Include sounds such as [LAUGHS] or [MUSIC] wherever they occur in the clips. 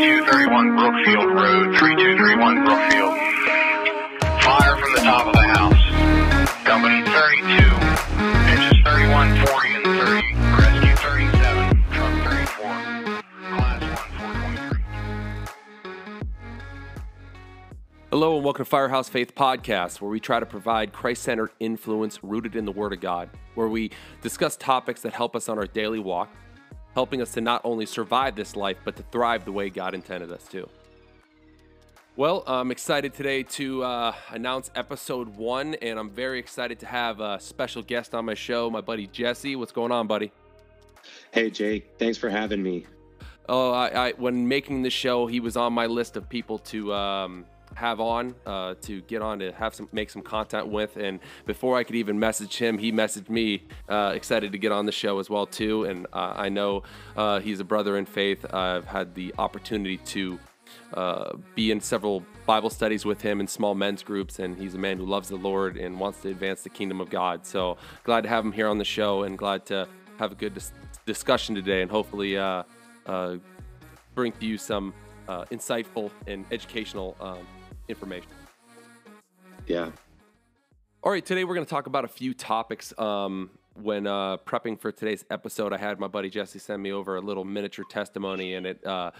3231 Brookfield Road, 3231 Brookfield. Fire from the top of the house. Company 32, engines 3140 and 30, rescue 37, truck 34, class 1 423. Hello and welcome to Firehouse Faith Podcast, where we try to provide Christ centered influence rooted in the Word of God, where we discuss topics that help us on our daily walk, helping us to not only survive this life, but to thrive the way God intended us to. Well, I'm excited today to uh, announce episode one, and I'm very excited to have a special guest on my show, my buddy Jesse. What's going on, buddy? Hey Jake, thanks for having me. Oh, I, I when making the show, he was on my list of people to um, have on uh, to get on to have some make some content with. And before I could even message him, he messaged me, uh, excited to get on the show as well too. And uh, I know uh, he's a brother in faith. I've had the opportunity to. Uh, be in several Bible studies with him in small men's groups, and he's a man who loves the Lord and wants to advance the kingdom of God. So glad to have him here on the show, and glad to have a good dis- discussion today, and hopefully uh, bring to you some uh, insightful and educational um, information. Yeah. All right, today we're going to talk about a few topics. Um, when uh, prepping for today's episode, I had my buddy Jesse send me over a little miniature testimony, and it uh,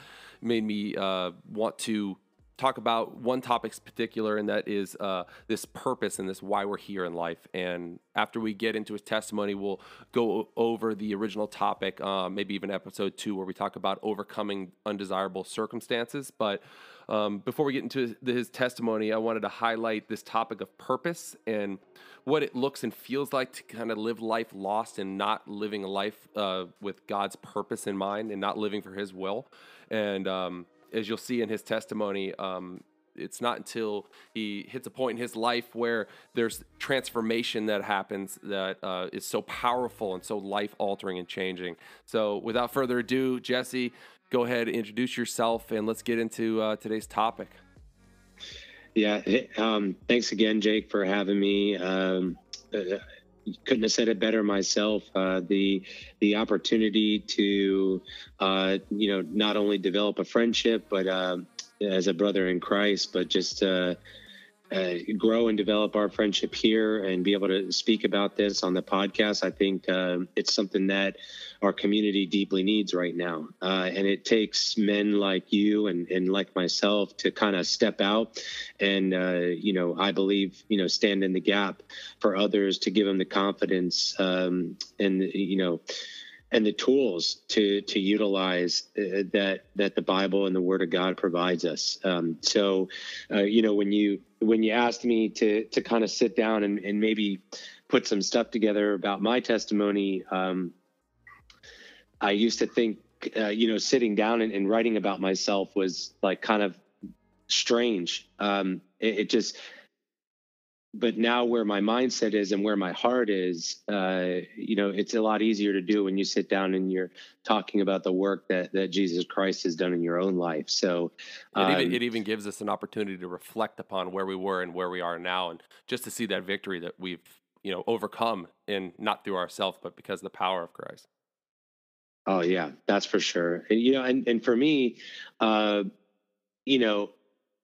made me uh, want to talk about one topic in particular, and that is uh, this purpose and this why we're here in life. And after we get into his testimony, we'll go over the original topic, uh, maybe even episode two, where we talk about overcoming undesirable circumstances. But um, before we get into his testimony, I wanted to highlight this topic of purpose and what it looks and feels like to kind of live life lost and not living a life uh, with God's purpose in mind and not living for His will. And um, as you'll see in his testimony, um, it's not until he hits a point in his life where there's transformation that happens that uh, is so powerful and so life altering and changing. So, without further ado, Jesse, go ahead, introduce yourself, and let's get into uh, today's topic. Yeah. Um, thanks again, Jake, for having me. Um, uh, couldn't have said it better myself. Uh, the the opportunity to uh, you know not only develop a friendship, but uh, as a brother in Christ, but just uh, grow and develop our friendship here and be able to speak about this on the podcast. I think uh, it's something that our community deeply needs right now. Uh, and it takes men like you and, and like myself to kind of step out and, uh, you know, I believe, you know, stand in the gap for others to give them the confidence um, and, you know, and the tools to to utilize uh, that that the Bible and the Word of God provides us. Um, so, uh, you know, when you when you asked me to to kind of sit down and, and maybe put some stuff together about my testimony, um, I used to think, uh, you know, sitting down and, and, writing about myself was like kind of strange. Um, it, it just but now where my mindset is and where my heart is uh, you know it's a lot easier to do when you sit down and you're talking about the work that, that jesus christ has done in your own life. So um, it, even, it even gives us an opportunity to reflect upon where we were and where we are now and just to see that victory that we've you know overcome in not through ourselves but because of the power of christ. Oh yeah. That's for sure. And, you know and, and for me uh, you know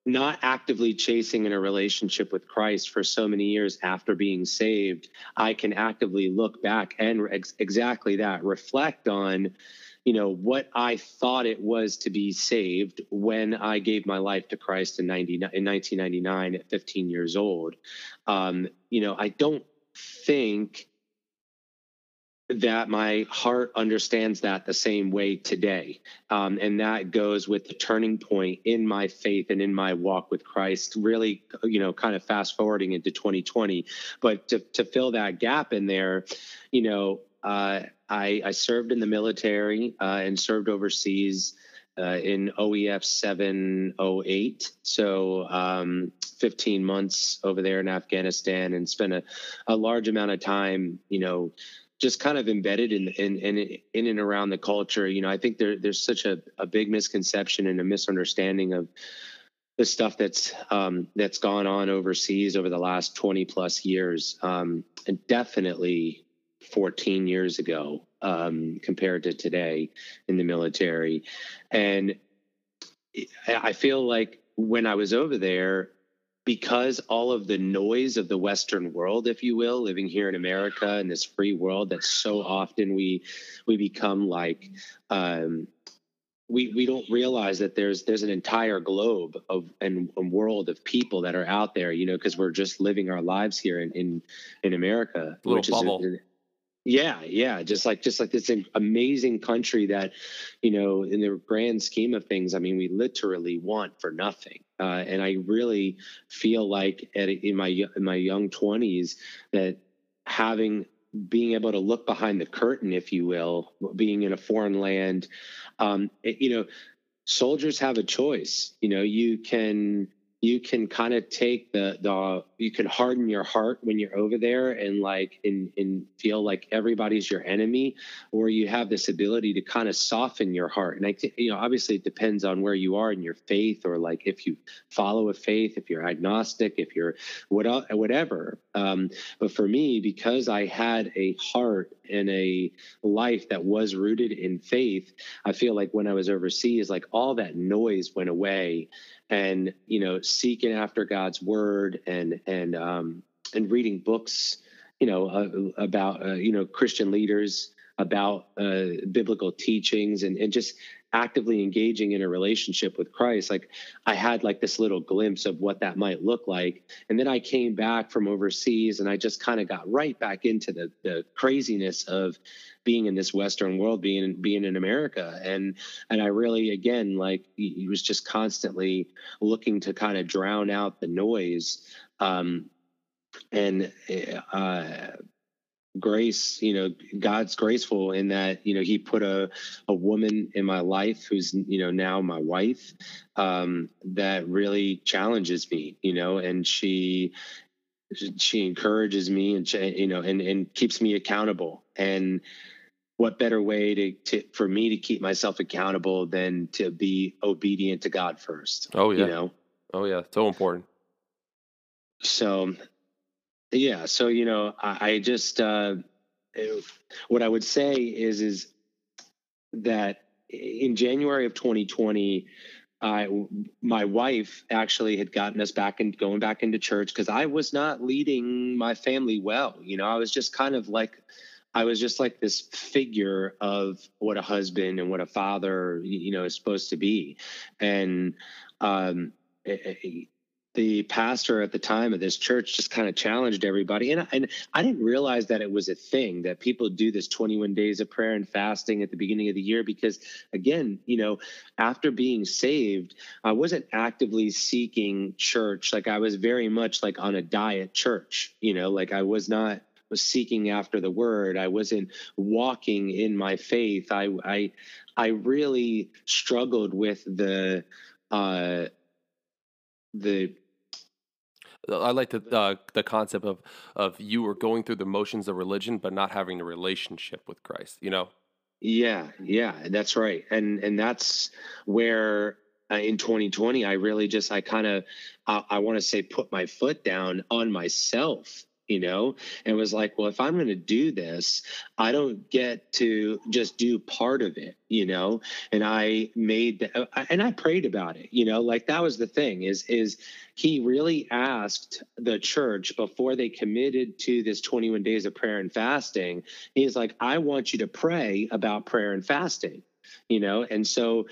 not actively chasing in a relationship with Christ for so many years after being saved, I can actively look back and ex- exactly that, reflect on, you know, what I thought it was to be saved when I gave my life to Christ in 90, in 1999 at 15 years old. Um, you know, I don't think that my heart understands that the same way today. Um, and that goes with the turning point in my faith and in my walk with Christ, really, you know, kind of fast forwarding into 2020. But to, to fill that gap in there, you know, uh, I, I, served in the military uh, and served overseas. Uh, in OEF 708. So, um, 15 months over there in Afghanistan and spent a, a large amount of time, you know, just kind of embedded in in in, in and around the culture. You know, I think there there's such a, a big misconception and a misunderstanding of the stuff that's um, that's gone on overseas over the last 20 plus years, um, and definitely 14 years ago um, compared to today in the military, and I feel like when I was over there, because all of the noise of the Western world, if you will, living here in America in this free world that so often we we become like um, we we don't realize that there's there's an entire globe of and a world of people that are out there, you know, because we're just living our lives here in in, in America, little which bubble. is yeah, yeah, just like just like this amazing country that, you know, in the grand scheme of things, I mean, we literally want for nothing. Uh, and I really feel like at, in my in my young twenties that having being able to look behind the curtain, if you will, being in a foreign land, um, it, you know, soldiers have a choice. You know, you can you can kind of take the the you can harden your heart when you're over there and like and and feel like everybody's your enemy or you have this ability to kind of soften your heart. And i think you know obviously it depends on where you are in your faith or like if you follow a faith if you're agnostic if you're what whatever. Um, but for me because i had a heart and a life that was rooted in faith i feel like when i was overseas like all that noise went away and you know seeking after God's word and and um, and reading books, you know, uh, about uh, you know Christian leaders about uh, biblical teachings and and just actively engaging in a relationship with Christ. Like I had like this little glimpse of what that might look like, and then I came back from overseas and I just kind of got right back into the the craziness of being in this Western world, being being in America, and and I really again like he was just constantly looking to kind of drown out the noise, um, and uh, grace you know god's graceful in that you know he put a a woman in my life who's you know now my wife um that really challenges me you know and she she encourages me and you know and and keeps me accountable and what better way to, to for me to keep myself accountable than to be obedient to God first? Oh yeah. You know? Oh yeah. So important. So yeah. So, you know, I, I just uh what I would say is is that in January of 2020, I my wife actually had gotten us back and going back into church because I was not leading my family well. You know, I was just kind of like I was just like this figure of what a husband and what a father, you know, is supposed to be. And um, eh, eh, the pastor at the time of this church just kind of challenged everybody. And, and I didn't realize that it was a thing that people do this 21 days of prayer and fasting at the beginning of the year because, again, you know, after being saved, I wasn't actively seeking church. Like I was very much like on a diet church, you know, like I was not was seeking after the word. I wasn't walking in my faith. I I I really struggled with the uh the I like the uh, the concept of of you were going through the motions of religion, but not having a relationship with Christ. You know. Yeah, yeah, that's right, and and that's where uh, in 2020 I really just I kind of I, I want to say put my foot down on myself you know and was like well if i'm going to do this i don't get to just do part of it you know? And i made the, uh, and i prayed about it you know? Like that was the thing is is he really asked the church before they committed to this 21 days of prayer and fasting he's like i want you to pray about prayer and fasting you know? And so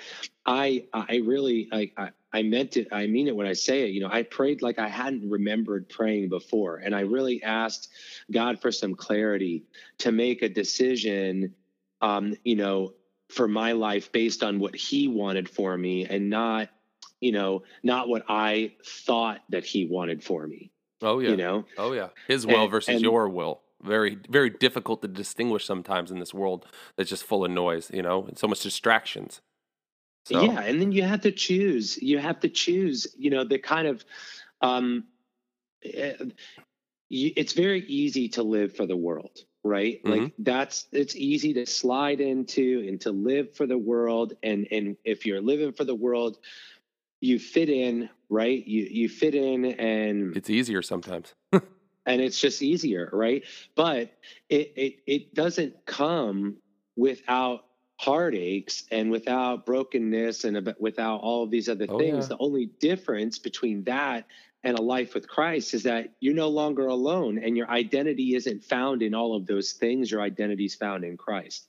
i i really I, I I meant it. I mean it when I say it. You know, I prayed like I hadn't remembered praying before. And I really asked God for some clarity to make a decision, um, you know, for my life based on what He wanted for me and not, you know, not what I thought that He wanted for me. Oh, yeah. You know? Oh, yeah. His will and, versus and, your will. Very, very difficult to distinguish sometimes in this world that's just full of noise, you know, and so much distractions. So. Yeah, and then you have to choose. You have to choose. You know, the kind of. Um, eh, it's very easy to live for the world, right? Mm-hmm. Like that's it's easy to slide into and to live for the world. And and if you're living for the world, you fit in, right? You you fit in, and it's easier sometimes. [LAUGHS] and it's just easier, right? But it it it doesn't come without heartaches and without brokenness and without all of these other oh, things. Yeah. The only difference between that and a life with Christ is that you're no longer alone and your identity isn't found in all of those things. Your identity is found in Christ.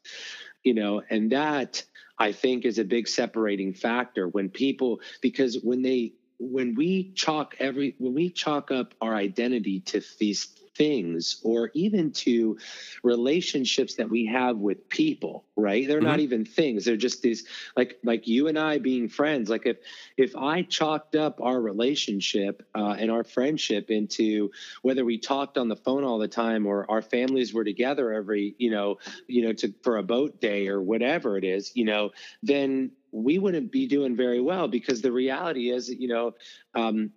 You know, and that I think is a big separating factor when people, because when they, when we chalk every, when we chalk up our identity to these things or even to relationships that we have with people right? They're mm-hmm. not even things. They're just these like like you and i being friends. Like if if i chalked up our relationship uh, and our friendship into whether we talked on the phone all the time or our families were together every you know you know to for a boat day or whatever it is you know then we wouldn't be doing very well because the reality is you know um,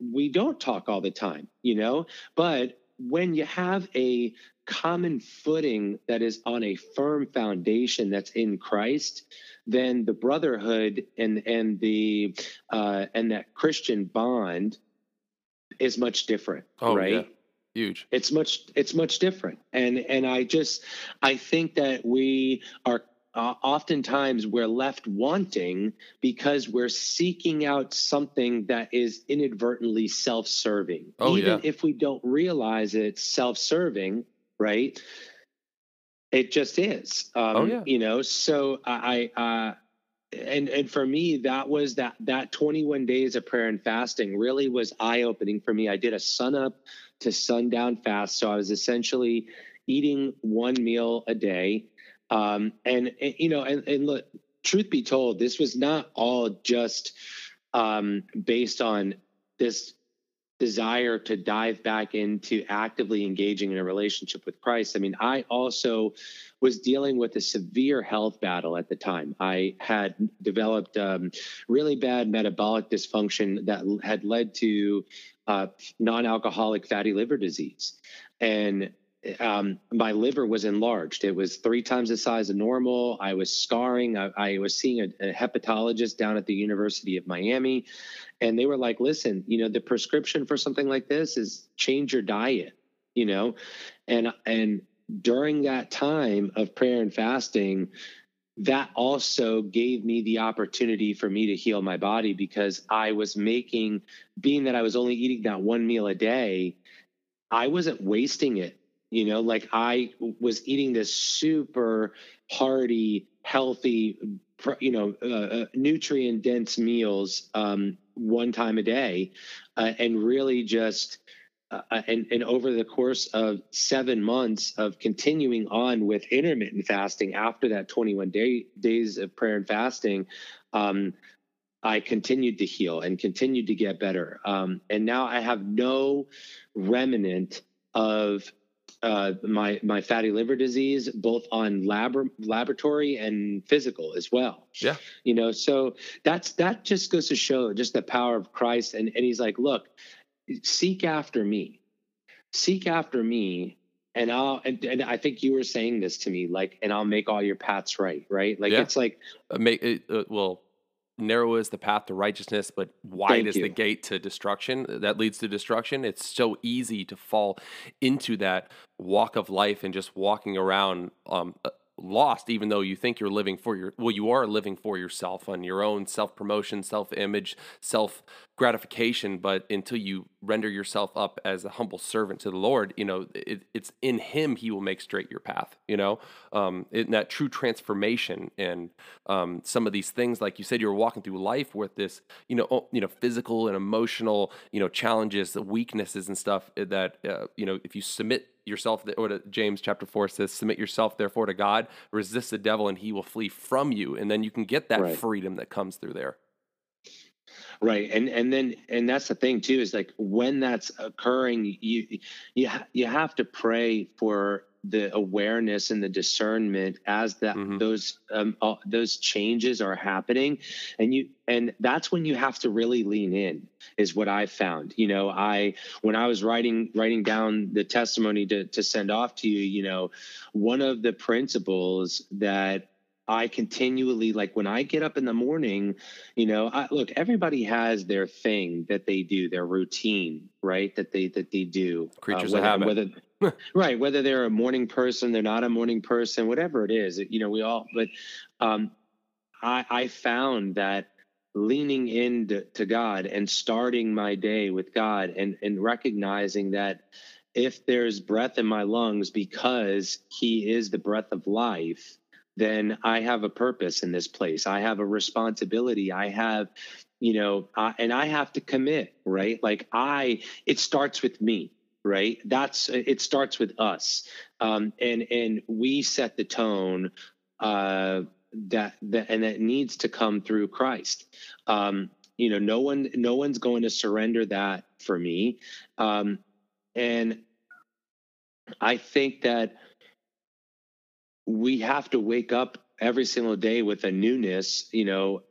we don't talk all the time you know? But when you have a common footing that is on a firm foundation that's in Christ, then the brotherhood and and the uh, and that Christian bond is much different, oh, right? Yeah. Huge. It's much it's much different, and and I just I think that we are uh, oftentimes we're left wanting because we're seeking out something that is inadvertently self-serving oh, even yeah. if we don't realize it's self-serving right it just is um, oh, yeah. you know so i uh, and and for me that was that that 21 days of prayer and fasting really was eye opening for me i did a sun up to sundown fast so i was essentially eating one meal a day um, and, and, you know, and, and look, truth be told, this was not all just um, based on this desire to dive back into actively engaging in a relationship with Christ. I mean, I also was dealing with a severe health battle at the time. I had developed um, really bad metabolic dysfunction that had led to uh, non alcoholic fatty liver disease. And um, my liver was enlarged. It was three times the size of normal. I was scarring. I, I was seeing a, a, hepatologist down at the University of Miami, and they were like, "Listen, you know, the prescription for something like this is change your diet." You know, and and during that time of prayer and fasting, that also gave me the opportunity for me to heal my body because I was making, being that I was only eating that one meal a day, I wasn't wasting it you know, like I was eating this super hearty, healthy, you know, uh, uh nutrient dense meals um, one time a day, uh, and really just. Uh, uh, and, and over the course of seven months of continuing on with intermittent fasting after that 21 day, days of prayer and fasting, um, I continued to heal and continued to get better. Um, and now I have no remnant of uh, my my fatty liver disease, both on lab laboratory and physical as well. Yeah, you know, so that's that just goes to show just the power of Christ. And and he's like, look, seek after me, seek after me, and I'll and, and I think you were saying this to me, like, and I'll make all your paths right, right? Like yeah. it's like uh, make it uh, well narrow is the path to righteousness, but wide Thank is you. the gate to destruction that leads to destruction. It's so easy to fall into that walk of life and just walking around um, uh, lost even though you think you're living for your well you are living for yourself on your own self promotion self image self gratification but until you render yourself up as a humble servant to the lord you know it, it's in him he will make straight your path you know? Um, in that true transformation? And um, some of these things like you said you were walking through life with this you know you know physical and emotional you know challenges weaknesses and stuff eh, that uh, you know if you submit yourself, or uh, James chapter 4 says, submit yourself therefore to God, resist the devil, and he will flee from you. And then you can get that right. freedom that comes through there. Right. And and then and that's the thing too is like when that's occurring you you you have to pray for the awareness and the discernment as that mm-hmm. those um, uh, those changes are happening and you and that's when you have to really lean in is what i found you know i when i was writing writing down the testimony to to send off to you you know one of the principles that I continually like when I get up in the morning, you know, I, look, everybody has their thing that they do, their routine, right? That they that they do. Creatures uh, of habit. Whether, [LAUGHS] right, whether they're a morning person, they're not a morning person, whatever it is, you know, we all. But um, I, I found that leaning into to God and starting my day with God and and recognizing that if there's breath in my lungs because He is the breath of life then I have a purpose in this place. I have a responsibility. I have, you know, uh, and I have to commit, right? Like I, it starts with me, right? That's it starts with us, um, and and we set the tone. Uh, that that and that needs to come through Christ. Um, you know, no one no one's going to surrender that for me, um, and I think that we have to wake up every single day with a newness, you know,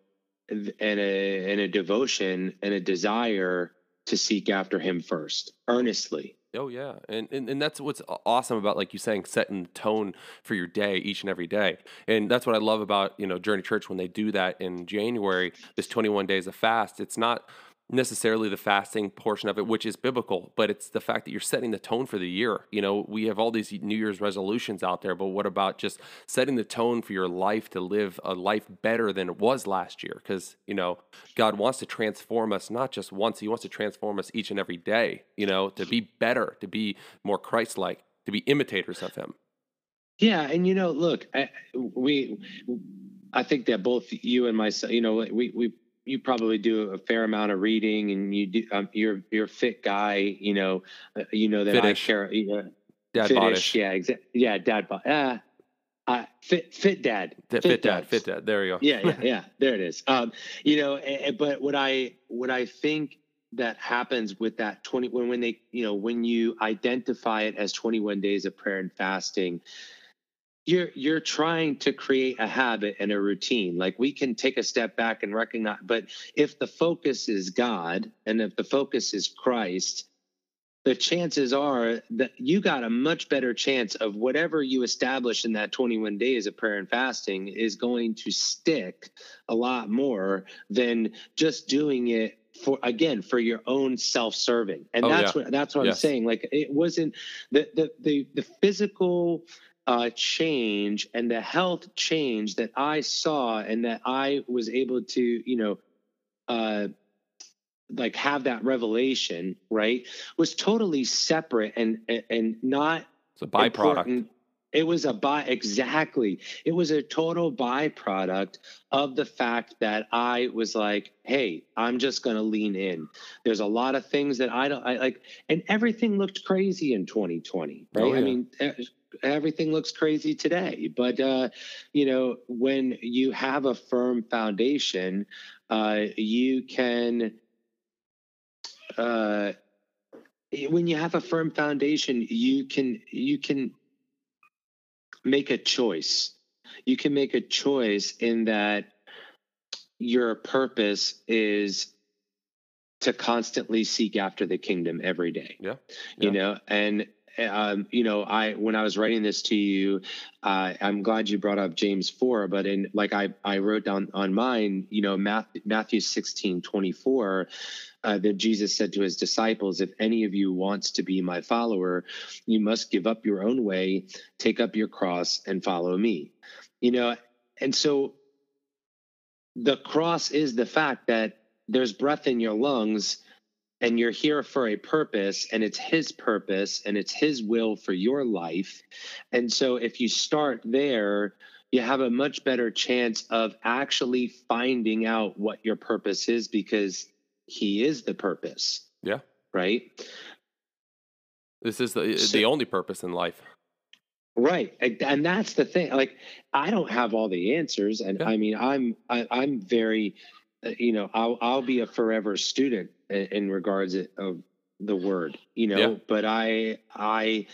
and a and a devotion and a desire to seek after him first, earnestly. Oh yeah, and, and and that's what's awesome about like you saying setting the tone for your day each and every day, and that's what I love about you know Journey Church when they do that in January, this 21 days of fast. It's not necessarily the fasting portion of it, which is biblical, but it's the fact that you're setting the tone for the year. You know, we have all these New Year's resolutions out there, but what about just setting the tone for your life to live a life better than it was last year? Because, you know, God wants to transform us not just once, He wants to transform us each and every day, you know, to be better, to be more Christ like, to be imitators of Him. Yeah. And, you know, look, I, we, I think that both you and myself, you know, we, we, you probably do a fair amount of reading and you do um, you're you're a fit guy you know uh, you know that Fittish. I care you know, Dad bodish. yeah exa- yeah dad bod uh, uh, fit fit dad Fit, fit dad, fit dad. There you go. yeah yeah [LAUGHS] yeah there it is um you know but what I what I think that happens with that 20 when when they you know when you identify it as 21 days of prayer and fasting you're you're trying to create a habit and a routine like we can take a step back and recognize but if the focus is god and if the focus is christ the chances are that you got a much better chance of whatever you establish in that 21 days of prayer and fasting is going to stick a lot more than just doing it for again for your own self-serving and Oh, that's yeah. what that's what Yes. i'm saying like it wasn't the the the, the physical uh, change and the health change that I saw and that I was able to, you know, uh, like have that revelation, right, was totally separate and and, not It's a byproduct. important. It was a by exactly. It was a total byproduct of the fact that I was like, "Hey, I'm just going to lean in." There's a lot of things that I don't I like, and everything looked crazy in 2020, right? Oh, I mean, e- everything looks crazy today, but uh, you know, when you have a firm foundation, uh, you can. Uh, when you have a firm foundation, you can you can make a choice. You can make a choice in that your purpose is to constantly seek after the kingdom every day. Yeah. You know, and um, you know, I when I was writing this to you, uh, I'm glad you brought up James four, but in like I I wrote down on mine, you know, Matthew, Matthew 16, 24, uh, that Jesus said to his disciples, if any of you wants to be my follower, you must give up your own way, take up your cross and follow me. You know, and so the cross is the fact that there's breath in your lungs and you're here for a purpose and it's his purpose and it's his will for your life and so if you start there you have a much better chance of actually finding out what your purpose is because he is the purpose Yeah. right This is the So- the only purpose in life. right and that's the thing like i don't have all the answers and Yeah. i mean i'm I, i'm very uh, you know i'll i'll be a forever student in, in regards of the word you know Yeah. but i i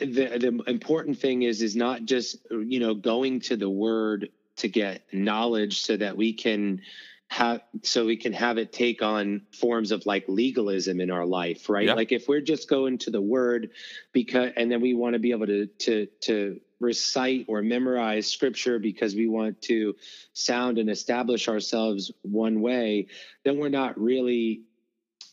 the the important thing is is not just you know going to the word to get knowledge so that we can have so we can have it take on forms of like legalism in our life right Yeah. like if we're just going to the word because and then we want to be able to to to recite or memorize scripture because we want to sound and establish ourselves one way, then we're not really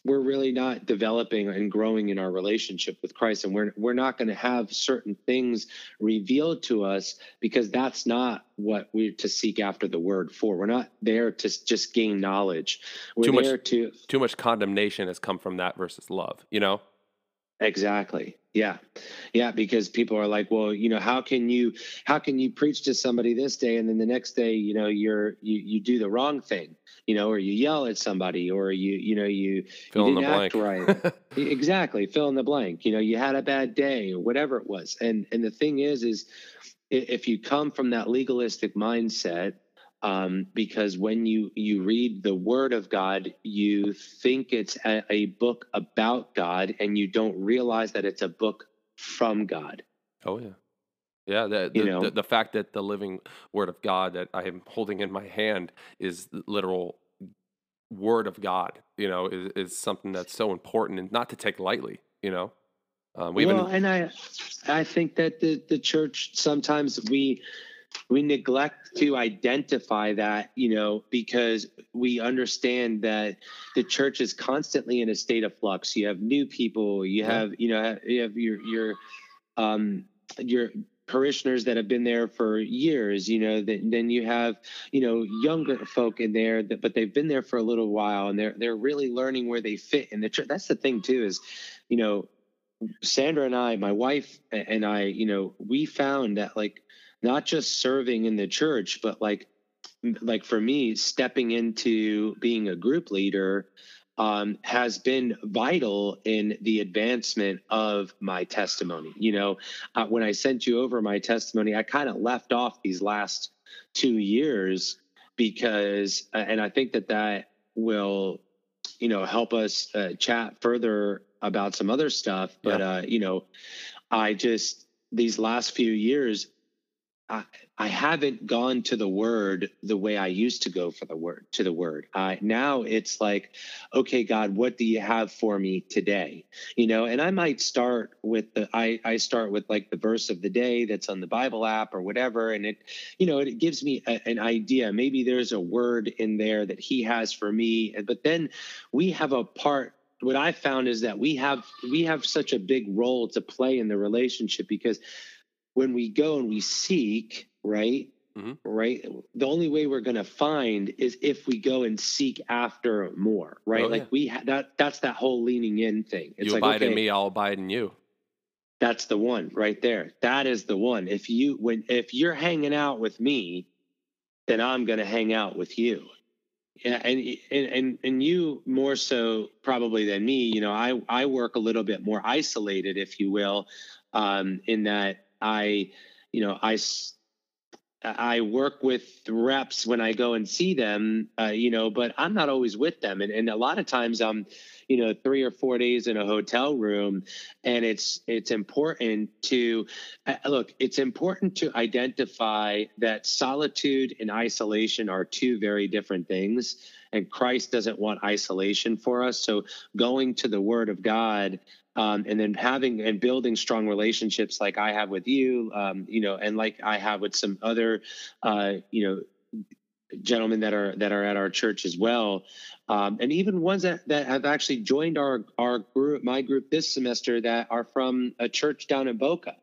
we're really not developing and growing in our relationship with Christ and we're we're not going to have certain things revealed to us because that's not what we're to seek after the word for. We're not there to just gain knowledge. We're too there much, to too much condemnation has come from that versus love, you know? Exactly. Yeah. Yeah. Because people are like, well, you know, how can you, how can you preach to somebody this day and then the next day, you know, you're, you, you do the wrong thing, you know, or you yell at somebody or you, you know, you, Fill you in didn't the act right. [LAUGHS] Exactly. Fill in the blank. You know, you had a bad day or whatever it was. And, and the thing is, is if you come from that legalistic mindset, um, because when you you read the Word of God, you think it's a, a book about God, and you don't realize that it's a book from God. Oh yeah, yeah. The You the, know? the the fact that the living Word of God that I am holding in my hand is literal Word of God. You know, is is something that's so important and not to take lightly. You know, um, we well, even and I I think that the the church sometimes we we neglect to identify that you know because we understand that the church is constantly in a state of flux. You have new people you have you know you have your your um your parishioners that have been there for years you know then then you have you know younger folk in there that but they've been there for a little while and they're they're really learning where they fit in the church. That's the thing too is you know Sandra and I, my wife and I, you know, we found that like not just serving in the church, but like like for me, stepping into being a group leader um, has been vital in the advancement of my testimony. You know, uh, when I sent you over my testimony, I kind of left off these last two years because, uh, and I think that that will, you know, help us uh, chat further about some other stuff. But uh, you know, I just these last few years, I haven't gone to the word the way I used to go for the word to the word. Uh, now it's like, okay, God, what do you have for me today? You know, and I might start with the I I start with like the verse of the day that's on the Bible app or whatever, and it you know it gives me a, an idea. Maybe there's a word in there that He has for me, but then we have a part what I found is that we have we have such a big role to play in the relationship because when we go and we seek, right? Mhm. Right. The only way we're going to find is if we go and seek after more, right? Oh, like yeah. we ha- that that's that whole leaning in thing. It's you like abide okay, in me, I'll abide in you. that's the one right there. That is the one. If you when if you're hanging out with me, then I'm going to hang out with you. Yeah, and, and and and you more so probably than me. You know, I I work a little bit more isolated, if you will, um, in that I, you know, I I work with reps when I go and see them, uh, you know, but I'm not always with them, and and a lot of times I'm, you know, three or four days in a hotel room, and it's it's important to uh, look. It's important to identify that solitude and isolation are two very different things, and Christ doesn't want isolation for us. So going to the Word of God um, and then having and building strong relationships like I have with you, um, you know, and like I have with some other, uh, you know, gentlemen that are that are at our church as well, um, and even ones that, that have actually joined our our group, my group this semester that are from a church down in Boca.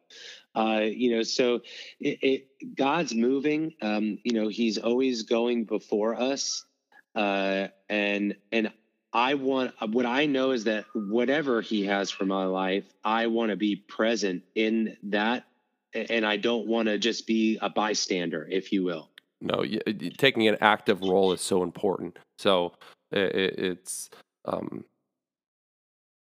Uh, you know, so it, it, God's moving. Um, you know, He's always going before us, uh, and and I want what I know is that whatever he has for my life, I want to be present in that, and I don't want to just be a bystander, if you will. No, taking an active role is so important. So i i- it's um,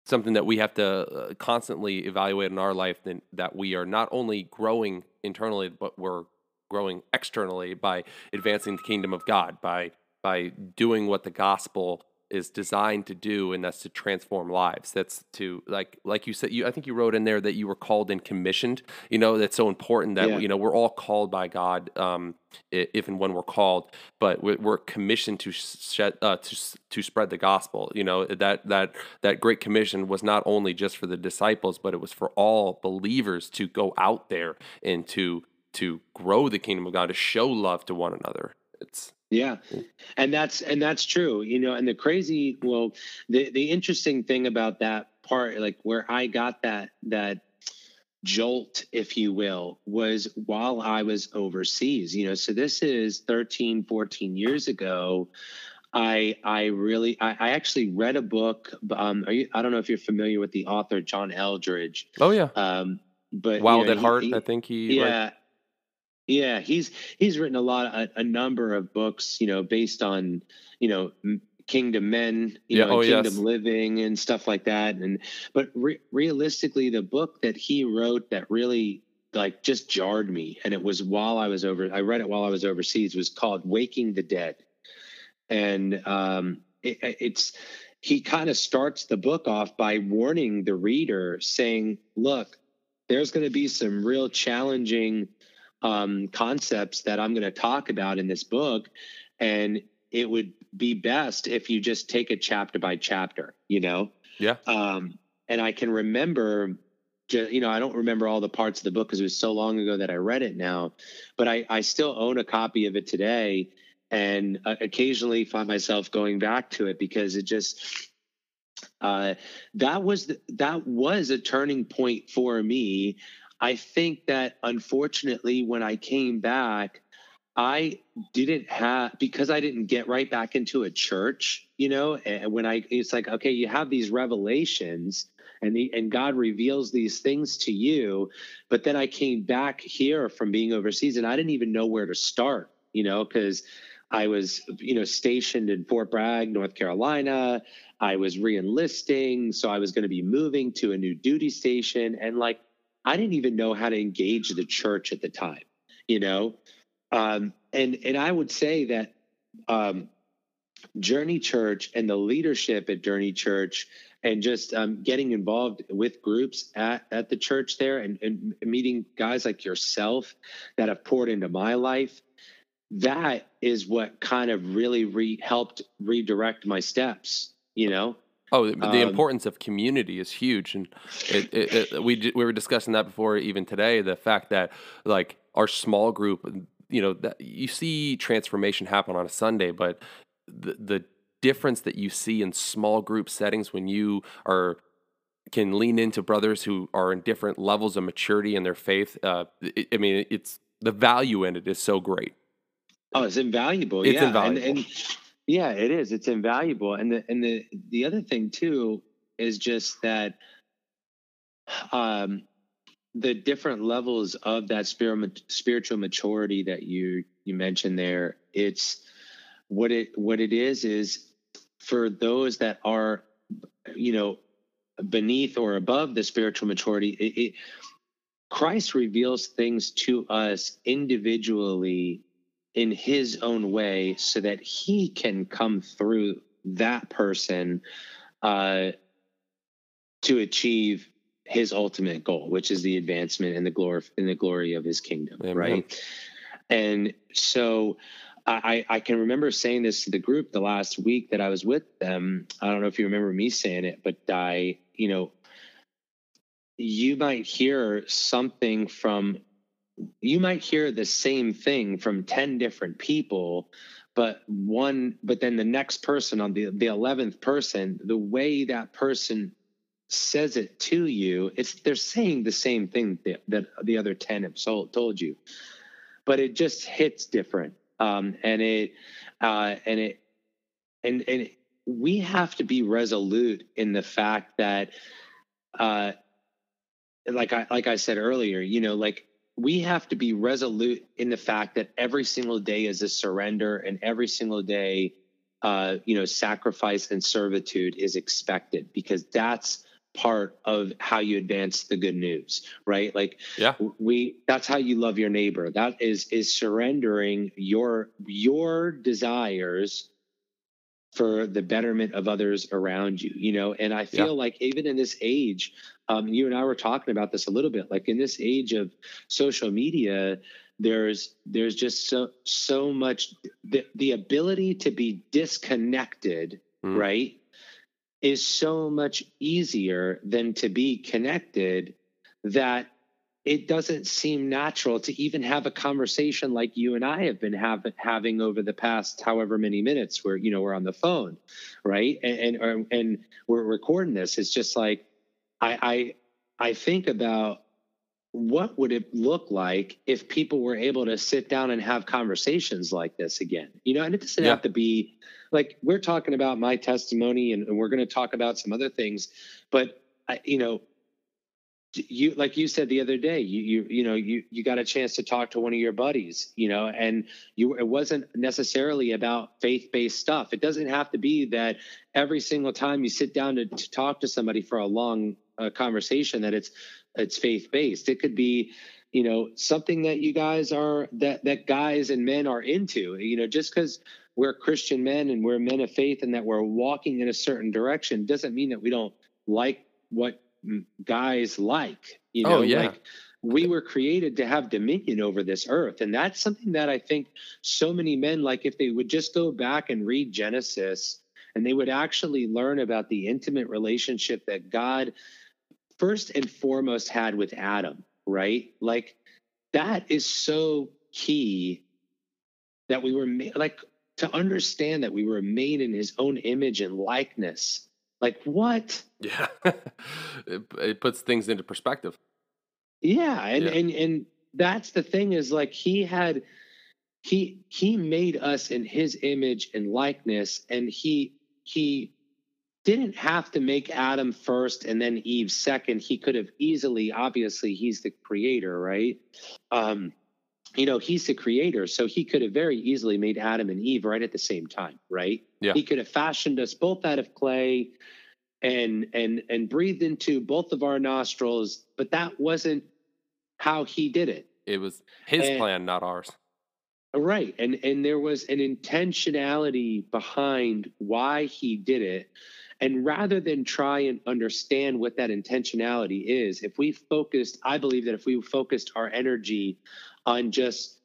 something that we have to uh, constantly evaluate in our life. That that we are not only growing internally, but we're growing externally by advancing the kingdom of God, by by doing what the gospel is designed to do, and that's to transform lives. That's to like like you said. You I think you wrote in there that you were called and commissioned. You know that's so important that Yeah. you know we're all called by God. Um, if and when we're called, but we're, commissioned to shed, uh, to to spread the gospel. You know that that that great commission was not only just for the disciples, but it was for all believers to go out there and to to grow the kingdom of God, to show love to one another. It's yeah. And that's and that's true. You know, and the crazy well, the the interesting thing about that part, like where I got that that jolt, if you will, was while I was overseas. You know, so this is 13, 14 years ago. I I really I, I actually read a book. Um, you, I don't know if you're familiar with the author John Eldredge. Oh yeah. Um, but Wild you know, at Heart, he, I think he. Yeah. Yeah, he's he's written a lot, a, a, number of books, you know, based on, you know, kingdom men, you yeah, know, oh, kingdom yes. living and stuff like that. And but re- realistically, the book that he wrote that really like just jarred me, and it was while I was over. I read it while I was overseas. Was called "Waking the Dead," and um, it, it's he kind of starts the book off by warning the reader, saying, "Look, there's going to be some real challenging." Um, concepts that I'm going to talk about in this book. And it would be best if you just take it chapter by chapter, you know? Yeah. Um, and I can remember, you know, I don't remember all the parts of the book because it was so long ago that I read it now, but I, I still own a copy of it today and uh, occasionally find myself going back to it because it just, uh, that was the, that was a turning point for me I think that unfortunately, when I came back, I didn't have because I didn't get right back into a church, you know, and when I it's like, okay, you have these revelations and the and God reveals these things to you, but then I came back here from being overseas and I didn't even know where to start, you know, because I was, you know, stationed in Fort Bragg, North Carolina. I was reenlisting, so I was going to be moving to a new duty station and like I didn't even know how to engage the church at the time, you know? Um, and, and I would say that um, Journey Church and the leadership at Journey Church and just um, getting involved with groups at, at the church there and, and meeting guys like yourself that have poured into my life, that is what kind of really re- helped redirect my steps, you know? Oh, the um, importance of community is huge, and it, it, it, we we were discussing that before even today. The fact that like our small group, you know, that you see transformation happen on a Sunday, but the the difference that you see in small group settings when you are can lean into brothers who are in different levels of maturity in their faith. Uh, I mean, it's the value in it is so great. Oh, it's invaluable. It's yeah. invaluable. And, and, yeah, it is. It's invaluable. And the and the the other thing too is just that um the different levels of that spirit, spiritual maturity that you you mentioned there it's what it what it is is for those that are you know beneath or above the spiritual maturity it, it, christ reveals things to us individually in his own way so that he can come through that person uh, to achieve his ultimate goal, which is the advancement and the glory in the glory of his kingdom, Amen. right? And so I, I can remember saying this to the group the last week that I was with them. I don't know if you remember me saying it, but I, you know, you might hear something from you might hear the same thing from 10 different people but one but then the next person on the the 11th person the way that person says it to you it's they're saying the same thing that, that the other 10 have told, told you. But it just hits different um, and it uh, and it and and it, we have to be resolute in the fact that uh, like I like I said earlier, you know, like we have to be resolute in the fact that every single day is a surrender and every single day uh, you know sacrifice and servitude is expected because that's part of how you advance the good news right? Like yeah. we that's how you love your neighbor. That is is surrendering your your desires for the betterment of others around you you know? And i feel yeah. like even in this age um, you and i were talking about this a little bit like in this age of social media there's there's just so so much the, the ability to be disconnected mm. right is so much easier than to be connected that it doesn't seem natural to even have a conversation like you and I have been have, having over the past however many minutes where you know we're on the phone, right? And and, and we're recording this. It's just like I I I think about what would it look like if people were able to sit down and have conversations like this again you know and it doesn't yeah. have to be like we're talking about my testimony and, and we're going to talk about some other things but I, you know you like you said the other day you you you know you you got a chance to talk to one of your buddies you know and you it wasn't necessarily about faith-based stuff it doesn't have to be that every single time you sit down to, to talk to somebody for a long uh, conversation that it's it's faith-based it could be you know something that you guys are that that guys and men are into you know just because we're christian men and we're men of faith and that we're walking in a certain direction doesn't mean that we don't like what guys like. You oh, know, oh, yeah. like we were created to have dominion over this earth. And that's something that I think so many men, like if they would just go back and read Genesis and they would actually learn about the intimate relationship that God first and foremost had with Adam, right? Like that is so key that we were made, like to understand that we were made in his own image and likeness like what? Yeah, [LAUGHS] it, it, puts things into perspective. Yeah, and yeah. and and that's the thing is like he had he he made us in his image and likeness, and he he didn't have to make Adam first and then Eve second. He could have easily, obviously, he's the creator, right? Um, you know, he's the creator, so he could have very easily made Adam and Eve right at the same time, right? Yeah. He could have fashioned us both out of clay and and and breathed into both of our nostrils, but that wasn't how he did it. It was his and, plan, not ours. Right. And and there was an intentionality behind why he did it. And rather than try and understand what that intentionality is, if we focused, I believe that if we focused our energy on just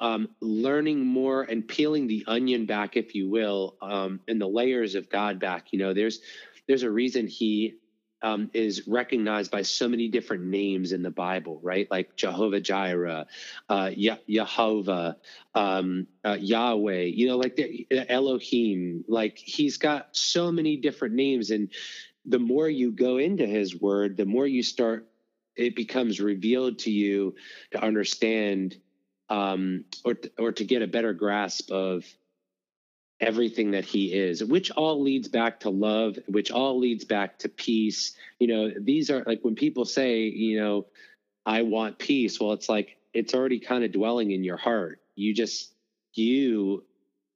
um, learning more and peeling the onion back, if you will, um, and the layers of God back. You know, there's there's a reason he um, is recognized by so many different names in the Bible, right? Like Jehovah Jireh, uh, Yehovah, um, uh, Yahweh, you know, like the, Elohim. Like he's got so many different names, and the more you go into his word, the more you start it becomes revealed to you to understand um, or or to get a better grasp of everything that he is which all leads back to love which all leads back to peace. You know these are like when people say you know i want peace well it's like it's already kind of dwelling in your heart. You just you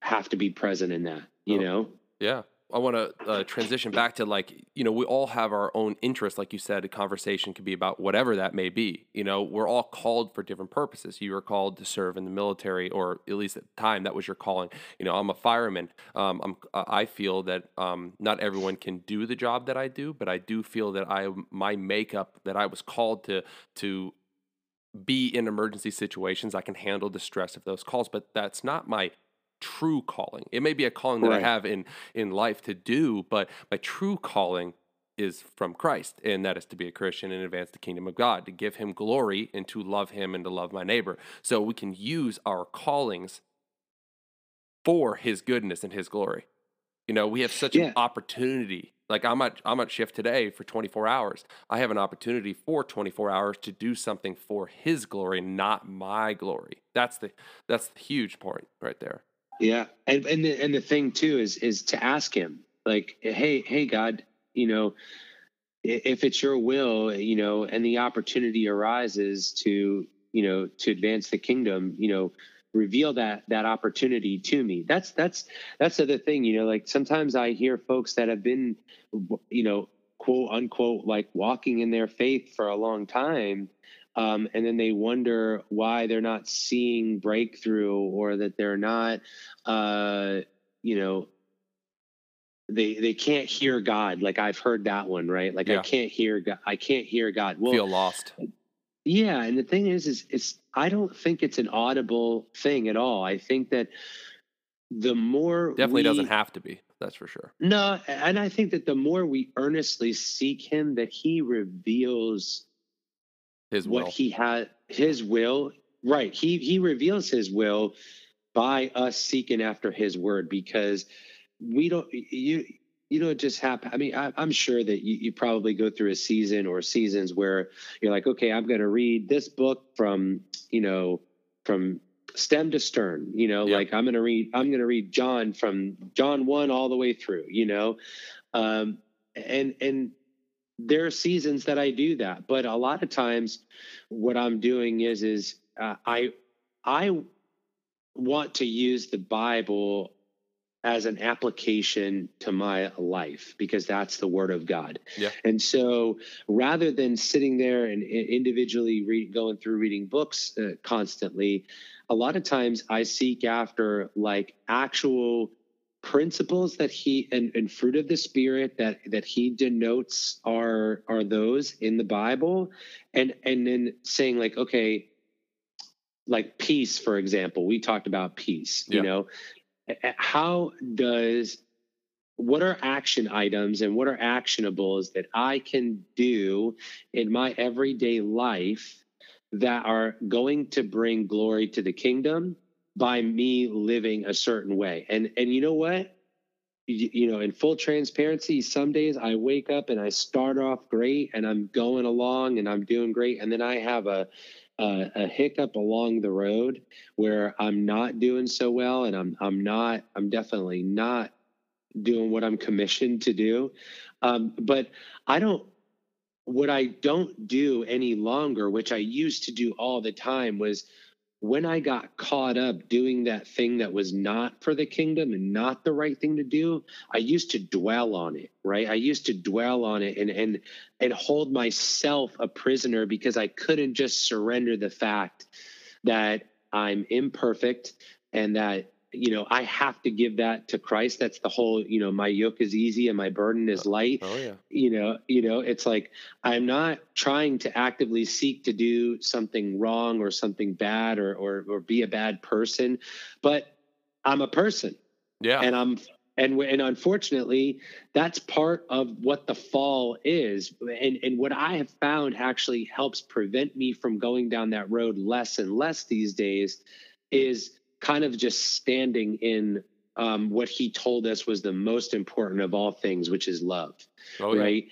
have to be present in that you oh, know? Yeah I want to uh, transition back to like, you know, we all have our own interests. Like you said, a conversation could be about whatever that may be. You know, we're all called for different purposes. You were called to serve in the military, or at least at the time, that was your calling. You know, I'm a fireman. Um, I'm, I feel that um, not everyone can do the job that I do, but I do feel that I, my makeup, that I was called to, to be in emergency situations. I can handle the stress of those calls, but that's not my true calling. It may be a calling that right. I have in in life to do, but my true calling is from Christ, and that is to be a Christian and advance the kingdom of God, to give him glory and to love him and to love my neighbor. So we can use our callings for his goodness and his glory. You know, we have such yeah. an opportunity. Like I'm at I'm at shift today for 24 hours. I have an opportunity for 24 hours to do something for his glory, not my glory. That's the that's the huge point right there. Yeah, and and the, and the thing too is is to ask him like, hey, hey, God, you know, if it's your will, you know, and the opportunity arises to you know to advance the kingdom, you know, reveal that that opportunity to me. That's that's that's the other thing, you know, like sometimes I hear folks that have been, you know, quote unquote, like walking in their faith for a long time um, and then they wonder why they're not seeing breakthrough or that they're not, uh, you know, they they can't hear God. Like I've heard that one, right? Like yeah. I can't hear God. I can't hear God. Well, feel lost. Yeah, and the thing is, is it's I don't think it's an audible thing at all. I think that the more definitely we, doesn't have to be. That's for sure. No, and I think that the more we earnestly seek Him, that He reveals His what will. he had his will right he he reveals his will by us seeking after his word because we don't you you don't just happen i mean I, i'm sure that you, you probably go through a season or seasons where you're like okay i'm going to read this book from you know from stem to stern you know Yeah. like i'm going to read i'm going to read john from john 1 all the way through you know um and and there are seasons that I do that, but a lot of times what I'm doing is is uh, I I want to use the Bible as an application to my life because that's the word of God. Yeah. And so rather than sitting there and individually read, going through reading books uh, constantly, a lot of times I seek after like actual principles that he and, and fruit of the spirit that that he denotes are are those in the bible. And and then saying like okay like peace for example we talked about peace Yeah. you know how does what are action items and what are actionables that i can do in my everyday life that are going to bring glory to the kingdom by me living a certain way. And and you know what? You, you know, in full transparency, some days I wake up and I start off great and I'm going along and I'm doing great, and then I have a a, a hiccup along the road where I'm not doing so well, and I'm I'm not I'm definitely not doing what I'm commissioned to do. Um, but I don't what I don't do any longer, which I used to do all the time, was when I got caught up doing that thing that was not for the kingdom and not the right thing to do, I used to dwell on it, right? I used to dwell on it and and and hold myself a prisoner because I couldn't just surrender the fact that I'm imperfect and that you know I have to give that to Christ. That's the whole, you know, my yoke is easy and my burden is oh, light oh yeah. you know you know it's like i'm not trying to actively seek to do something wrong or something bad or or, or be a bad person but i'm a person Yeah. and i'm and and unfortunately that's part of what the fall is and and what i have found actually helps prevent me from going down that road less and less these days is kind of just standing in um, what he told us was the most important of all things which is love oh yeah. right?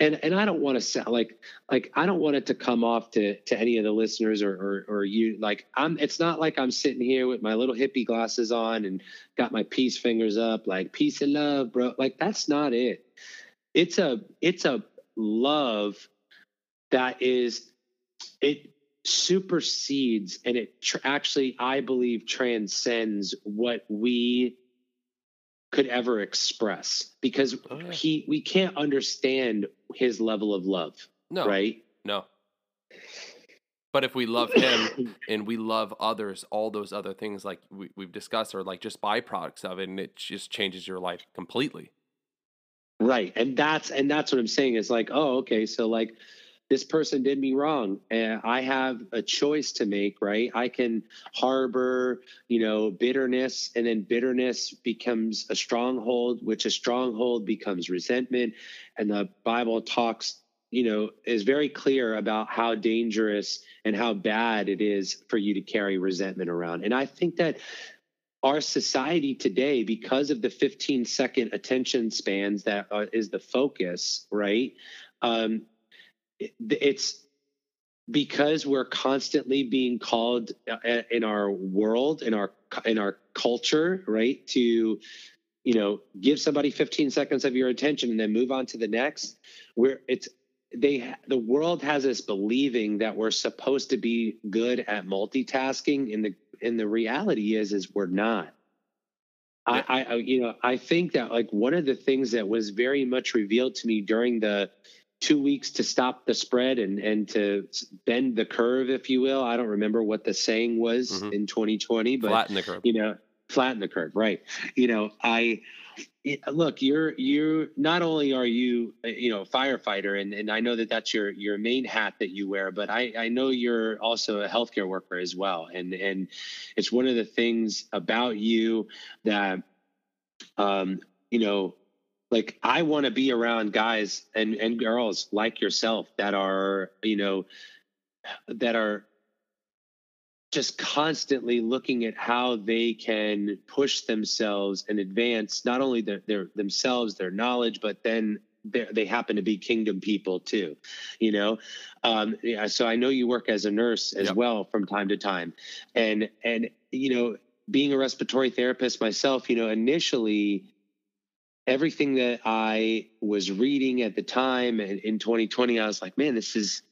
And and i don't want to sound like like i don't want it to come off to to any of the listeners or, or or you like i'm it's not like i'm sitting here with my little hippie glasses on and got my peace fingers up like peace and love bro. Like that's not it. It's a it's a love that is it supersedes and it tr- actually i believe transcends what we could ever express because Oh, yeah. he we can't understand his level of love No. right No. But if we love him [LAUGHS] and we love others, all those other things like we, we've discussed are like just byproducts of it, and it just changes your life completely. right and that's and that's what i'm saying is like oh okay so like this person did me wrong and i have a choice to make right? I can harbor you know bitterness and then bitterness becomes a stronghold which a stronghold becomes resentment. And the bible talks you know is very clear about how dangerous and how bad it is for you to carry resentment around. And i think that our society today because of the 15 second attention spans that are, is the focus right? Um, it's because we're constantly being called uh, in our world in our in our culture right to you know give somebody 15 seconds of your attention and then move on to the next where it's they the world has us believing that we're supposed to be good at multitasking and the and the reality is is we're not. I, I I you know i think that like one of the things that was very much revealed to me during the two weeks to stop the spread and and to bend the curve if you will i don't remember what the saying was Mhm. in 2020 but Flatten the curve. you know flatten the curve right you know i look you're you not only are you uh, you know a firefighter and, and i know that that's your your main hat that you wear but i i know you're also a healthcare worker as well and and it's one of the things about you that um you know like i want to be around guys and and girls like yourself that are you know that are just constantly looking at how they can push themselves and advance not only their, their themselves their knowledge but then they happen to be kingdom people too you know um, yeah, so i know you work as a nurse as yep. well from time to time and and you know being a respiratory therapist myself you know initially everything that i was reading at the time and in 2020 i was like man this is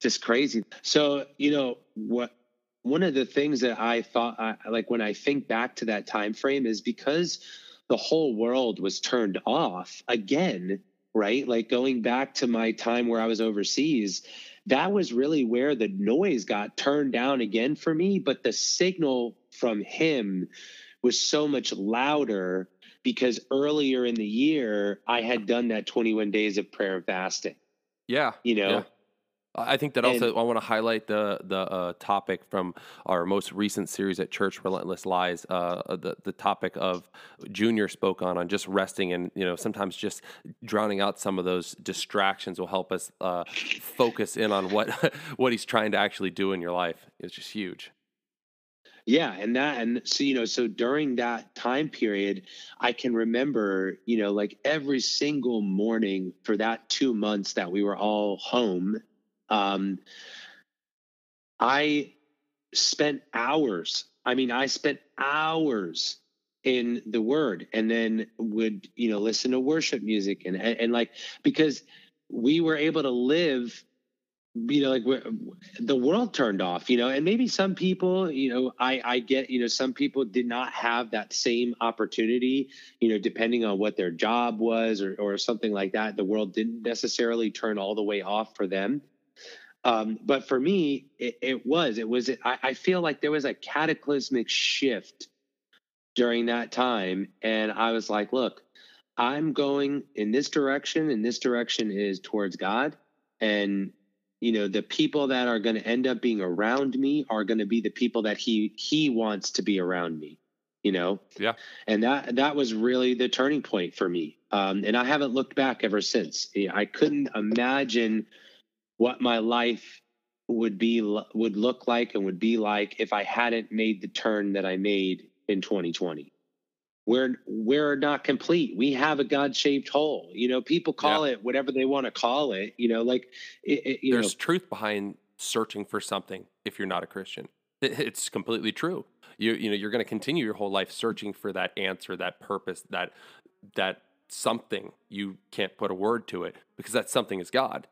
just crazy so you know what one of the things that I thought, I, like when I think back to that time frame, is because the whole world was turned off again, right? Like going back to my time where I was overseas, that was really where the noise got turned down again for me. But the signal from him was so much louder because earlier in the year I had done that 21 days of prayer and fasting. Yeah. You know, yeah. I think that also and, I want to highlight the the uh, topic from our most recent series at Church Relentless Lies. Uh, the the topic of Junior spoke on on just resting and you know sometimes just drowning out some of those distractions will help us uh, focus in on what [LAUGHS] what he's trying to actually do in your life. It's just huge. Yeah, and that and so you know so during that time period, I can remember you know like every single morning for that two months that we were all home um, I spent hours. I mean, I spent hours in the word and then would, you know, listen to worship music and, and, and like, because we were able to live you know like the world turned off you know and maybe some people you know i i get you know some people did not have that same opportunity you know depending on what their job was or or something like that the world didn't necessarily turn all the way off for them um, but for me, it, it, was, it was, I, I feel like there was a cataclysmic shift during that time. And I was like, look, I'm going in this direction, and this direction is towards God. And you know the people that are going to end up being around me are going to be the people that he he wants to be around me you know? Yeah. And that that was really the turning point for me. Um, and i haven't looked back ever since. I couldn't imagine what my life would be would look like and would be like if I hadn't made the turn that I made in 2020. We're we're not complete. We have a God-shaped hole. You know, people call yeah. it whatever they want to call it. You know, like it, it, you there's know. truth behind searching for something. If you're not a Christian, it's completely true. You you know you're going to continue your whole life searching for that answer, that purpose, that that something. You can't put a word to it because that something is God.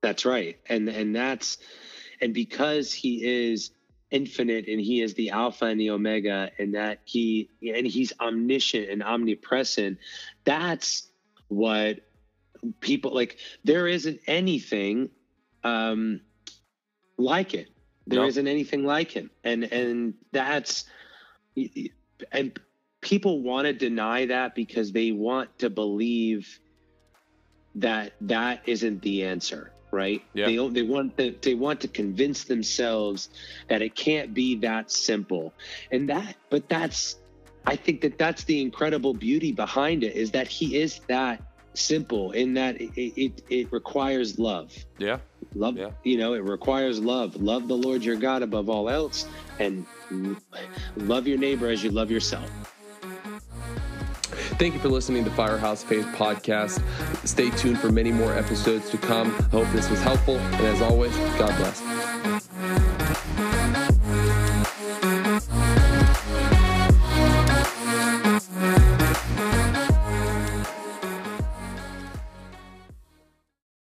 That's right. And and that's and because he is infinite and he is the alpha and the omega and that he and he's omniscient and omnipresent, that's what people like there isn't anything um like it. There nope. not anything like him. And and that's and people want to deny that because they want to believe that that isn't the answer right? Yeah. They they want to, they want to convince themselves that it can't be that simple, and that but that's I think that that's the incredible beauty behind it is that he is that simple in that it it, it requires love. Yeah. Love, yeah. you know, it requires love. Love the Lord your God above all else, and love your neighbor as you love yourself. Thank you for listening to Firehouse Faith Podcast. Stay tuned for many more episodes to come. I hope this was helpful. And as always, God bless.